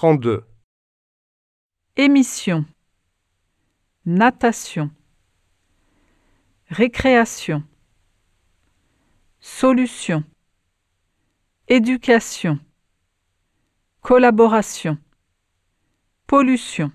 32. Émission. Natation. Récréation. Solution. Éducation. Collaboration. Pollution.